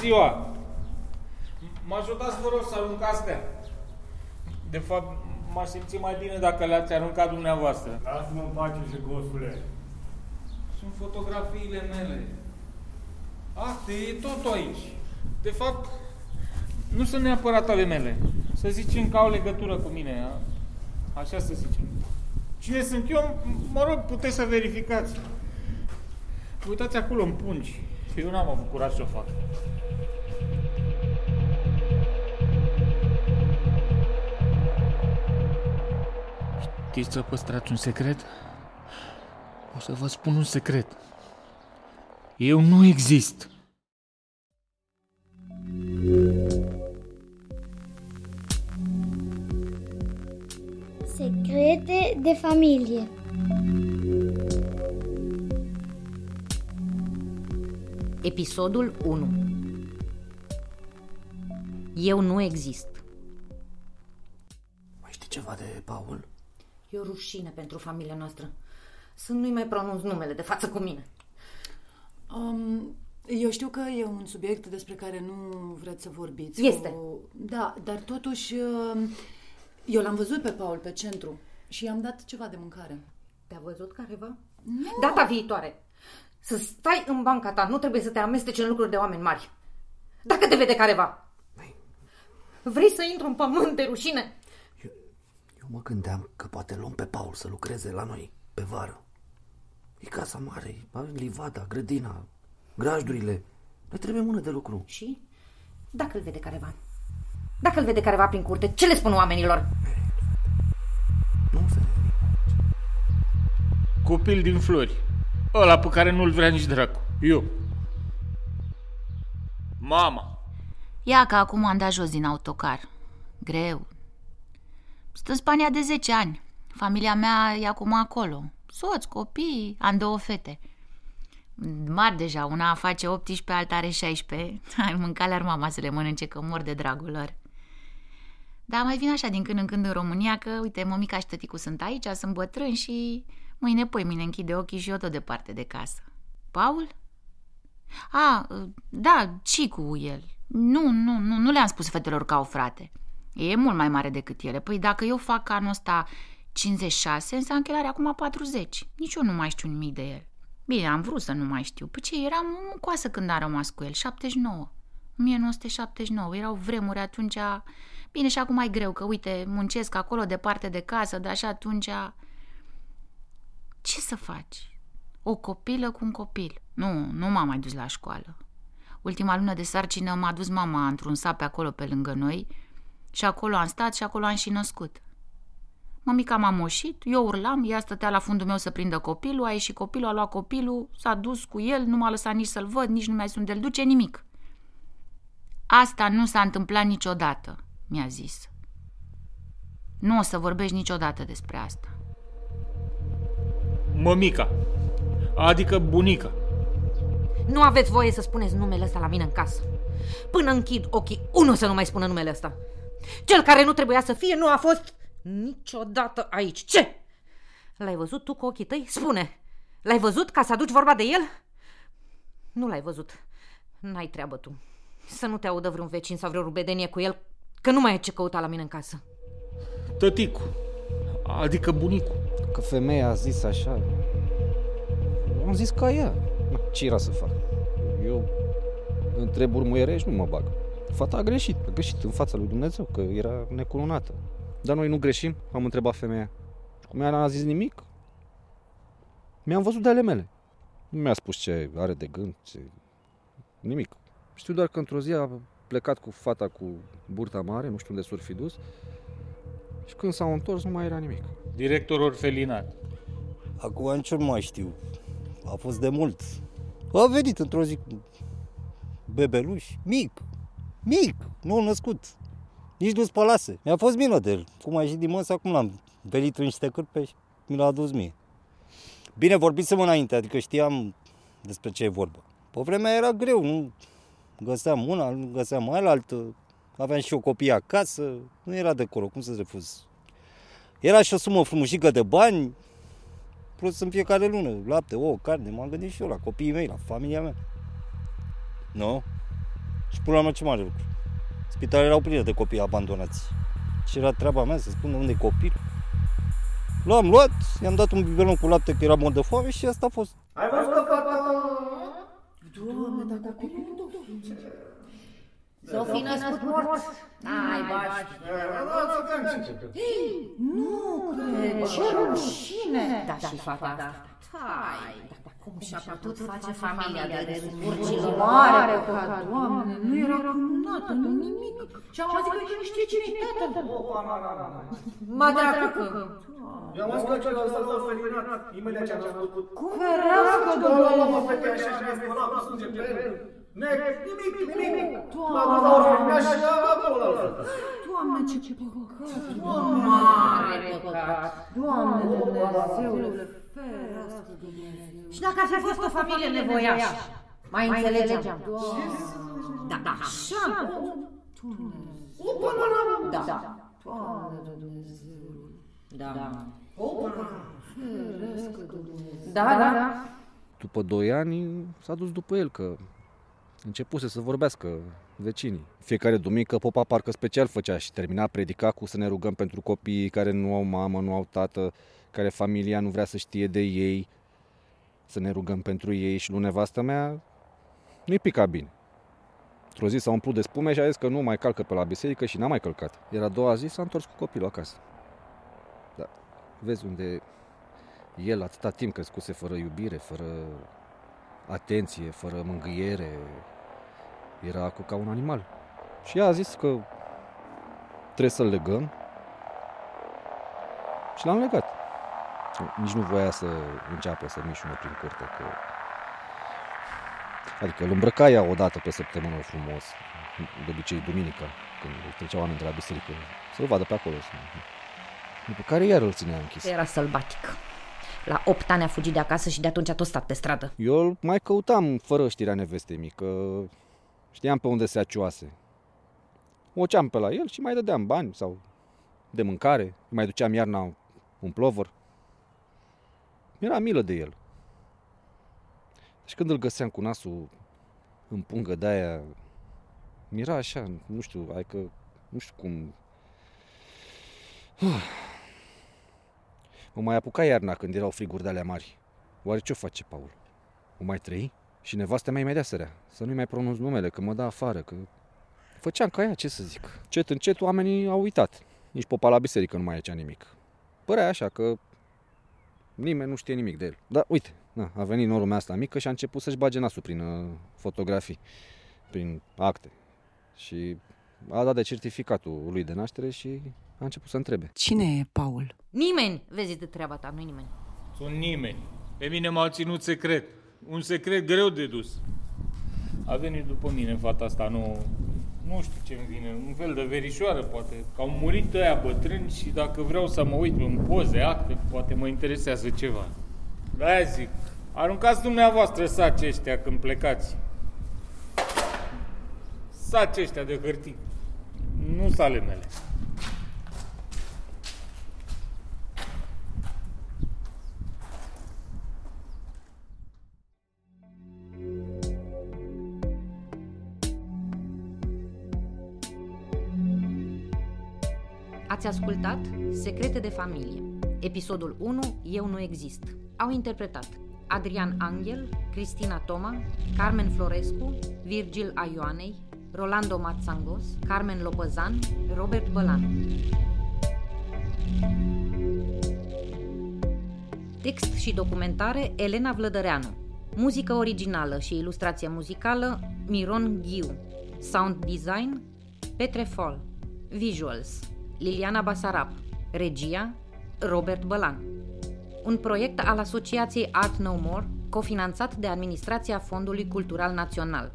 ziua! Mă ajutați, vă rog, să arunc astea. De fapt, m-aș simți mai bine dacă le-ați aruncat dumneavoastră. Lasă-mă în pace și gosule. Sunt fotografiile mele. Acte, e totul aici. De fapt, nu sunt neapărat ale mele. Să zicem că au legătură cu mine. A? Așa să zicem. Cine sunt eu, mă rog, puteți să verificați. Uitați acolo în pungi. Eu n-am avut curaj să o fac. Știți să păstrați un secret? O să vă spun un secret. Eu nu exist. Secrete de familie. Episodul 1 Eu nu exist. Mai știi ceva de Paul? E o rușine pentru familia noastră. Să nu-i mai pronunț numele de față cu mine. Um, eu știu că e un subiect despre care nu vreți să vorbiți. Este. Cu... Da, dar totuși um, eu l-am văzut pe Paul pe centru și i-am dat ceva de mâncare. Te-a văzut careva? Nu. Data viitoare. Să stai în banca ta, nu trebuie să te amesteci în lucruri de oameni mari. Dacă te vede careva. Vrei să intru în pământ de rușine? Eu, eu mă gândeam că poate luăm pe Paul să lucreze la noi pe vară. E casa mare, avem livada, grădina, grajdurile. Ne trebuie mână de lucru. Și? Dacă îl vede careva. Dacă îl vede careva prin curte, ce le spun oamenilor? Nu se Copil din flori. Ăla pe care nu-l vrea nici dracu. Eu. Mama. Ia că acum am dat jos din autocar. Greu. Sunt în Spania de 10 ani. Familia mea e acum acolo. Soț, copii, am două fete. Mari deja, una face 18, alta are 16. Ai mâncat le mama să le mănânce, că mor de dragul lor. Dar mai vin așa din când în când în România că, uite, mămica și tăticu sunt aici, sunt bătrâni și mâine, poi, mine închide ochii și eu tot departe de casă. Paul? A, da, Cicu el. Nu, nu, nu, nu le-am spus fetelor că au frate. E mult mai mare decât ele. Păi dacă eu fac anul ăsta 56, înseamnă că el are acum 40. Nici eu nu mai știu nimic de el. Bine, am vrut să nu mai știu. Păi ce, eram coasă când am rămas cu el, 79. 1979, erau vremuri atunci... Bine, și acum mai greu, că uite, muncesc acolo departe de casă, dar și atunci... Ce să faci? O copilă cu un copil. Nu, nu m-am mai dus la școală. Ultima lună de sarcină m-a dus mama într-un sat pe acolo pe lângă noi și acolo am stat și acolo am și născut. Mămica m-a moșit, eu urlam, ea stătea la fundul meu să prindă copilul, a ieșit copilul, a luat copilul, s-a dus cu el, nu m-a lăsat nici să-l văd, nici nu mi-a sunt de duce, nimic. Asta nu s-a întâmplat niciodată, mi-a zis. Nu o să vorbești niciodată despre asta. Mămica. Adică bunica. Nu aveți voie să spuneți numele ăsta la mine în casă. Până închid ochii, unul să nu mai spună numele ăsta. Cel care nu trebuia să fie nu a fost niciodată aici. Ce? L-ai văzut tu cu ochii tăi? Spune! L-ai văzut ca să aduci vorba de el? Nu l-ai văzut. N-ai treabă tu. Să nu te audă vreun vecin sau vreo rubedenie cu el, că nu mai e ce căuta la mine în casă. Tăticu. Adică bunicul. Că femeia a zis așa. Am zis ca ea. Ma, Ce era să fac? Eu în treburi muierești nu mă bag. Fata a greșit, a greșit în fața lui Dumnezeu, că era necununată. Dar noi nu greșim, am întrebat femeia. Și cum ea n-a zis nimic, mi-am văzut de ale mele. Nu mi-a spus ce are de gând, ce... nimic. Știu doar că într-o zi a plecat cu fata cu burta mare, nu știu unde s-or fi dus, și când s-au întors nu mai era nimic. Director orfelinat. Acum nici eu nu mai știu. A fost de mult. A venit într-o zi cu bebeluș, mic, mic, nou născut. Nici nu spălase. Mi-a fost milă de el. Cum a ieșit din măsă, acum l-am belit în niște cârpe și mi l-a adus mie. Bine, vorbisem înainte, adică știam despre ce e vorba. Pe vremea era greu, nu găseam una, nu găseam alaltă. Aveam și eu copii acasă, nu era de acolo, cum să refuz. Era și o sumă frumușică de bani, plus în fiecare lună, lapte, ouă, carne, m-am gândit și eu la copiii mei, la familia mea. Nu? Și până la urmă ce mare lucru. Spitalele erau pline de copii abandonați. Și era treaba mea să spun unde e copilul. L-am luat, i-am dat un biberon cu lapte că era mor de foame și asta a fost. Ai văzut că fata... Doamne, dar copilul nu S-o fi născut mort. Ai, baști. Nu cred, ce rușine! Da, și fata asta. Hai, dar cum și-a putut face familia de râsul urcilor? Mare păcat, Doamne, nu era cununată, nu nimic. Și am auzit că nici nu știe cine e tatăl. Mă dracu că... Eu am zis că ăsta l-a felinat, imediat ce am născut. Cum ferească, Da, la Doamne! mă, fete, așa și mi-a spălat cu sânge pe el. Nec, nimic, nimic. Doamne. L-a dus la orfelinat și acolo l-a lăsat. Doamne, ce păcat! Mare păcat. Doamne Dumnezeule, ferească Dumnezeu! Și dacă ar fi fost o familie nevoiașă, mai înțelegeam. Da, da, așa. Da, da. Doamne Dumnezeu! Da. Da, da. După doi ani s-a dus după el, că începuse să vorbească vecinii. Fiecare duminică popa parcă special făcea și termina predica cu să ne rugăm pentru copiii care nu au mamă, nu au tată, care familia nu vrea să știe de ei, să ne rugăm pentru ei și lui nevastă mea nu-i pica bine. Într-o zi s-a umplut de spume și a zis că nu mai calcă pe la biserică și n-a mai călcat. Iar a doua zi s-a întors cu copilul acasă. Da, vezi unde el atâta timp crescuse fără iubire, fără atenție, fără mângâiere, era cu ca un animal. Și ea a zis că trebuie să-l legăm și l-am legat. Nici nu voia să înceapă să mișune prin curte, că... Adică îl îmbrăca ea o dată pe săptămână frumos, de obicei duminica, când treceau oameni de la biserică, să-l vadă pe acolo. să- După care iar îl ținea închis. Era sălbatic. La 8 ani a fugit de acasă și de atunci a tot stat pe stradă. Eu îl mai căutam fără știrea nevestei mii, că știam pe unde se acioase. O ceam pe la el și mai dădeam bani sau de mâncare, îi mai duceam iarna un plovăr. Mi-era milă de el. Și când îl găseam cu nasul în pungă de aia, mi-era așa, nu știu, hai că, nu știu cum... Mă mai apuca iarna când erau friguri de alea mari. Oare ce-o face Paul? O mai trăi? Și nevastea mea imediat sărea. Să nu-i mai pronunț numele, că mă da afară, că... Făceam ca ea, ce să zic. Cet încet oamenii au uitat. Nici popa la biserică nu mai ecea nimic. Părea așa că nimeni nu știe nimic de el. Dar uite, na, a venit norul mea asta mică și a început să-și bage nasul prin uh, fotografii, prin acte. Și a dat de certificatul lui de naștere și a început să întrebe. Cine e Paul? Nimeni, vezi de treaba ta, nu nimeni. Sunt nimeni. Pe mine m-au ținut secret. Un secret greu de dus. A venit după mine fata asta, nu, nu știu ce îmi vine, un fel de verișoară, poate. Că au murit ăia bătrâni și dacă vreau să mă uit în poze, acte, poate mă interesează ceva. de zic, aruncați dumneavoastră saci ăștia când plecați. Saci ăștia de hârtii. Nu sale mele. Ați ascultat Secrete de familie. Episodul 1 Eu nu exist. Au interpretat Adrian Angel, Cristina Toma, Carmen Florescu, Virgil Aioanei, Rolando Matsangos, Carmen Lopăzan, Robert Bălan. Text și documentare Elena Vlădăreanu. Muzică originală și ilustrație muzicală Miron Ghiu. Sound design Petre Fol. Visuals Liliana Basarab. Regia Robert Bălan. Un proiect al Asociației Art No More, cofinanțat de Administrația Fondului Cultural Național.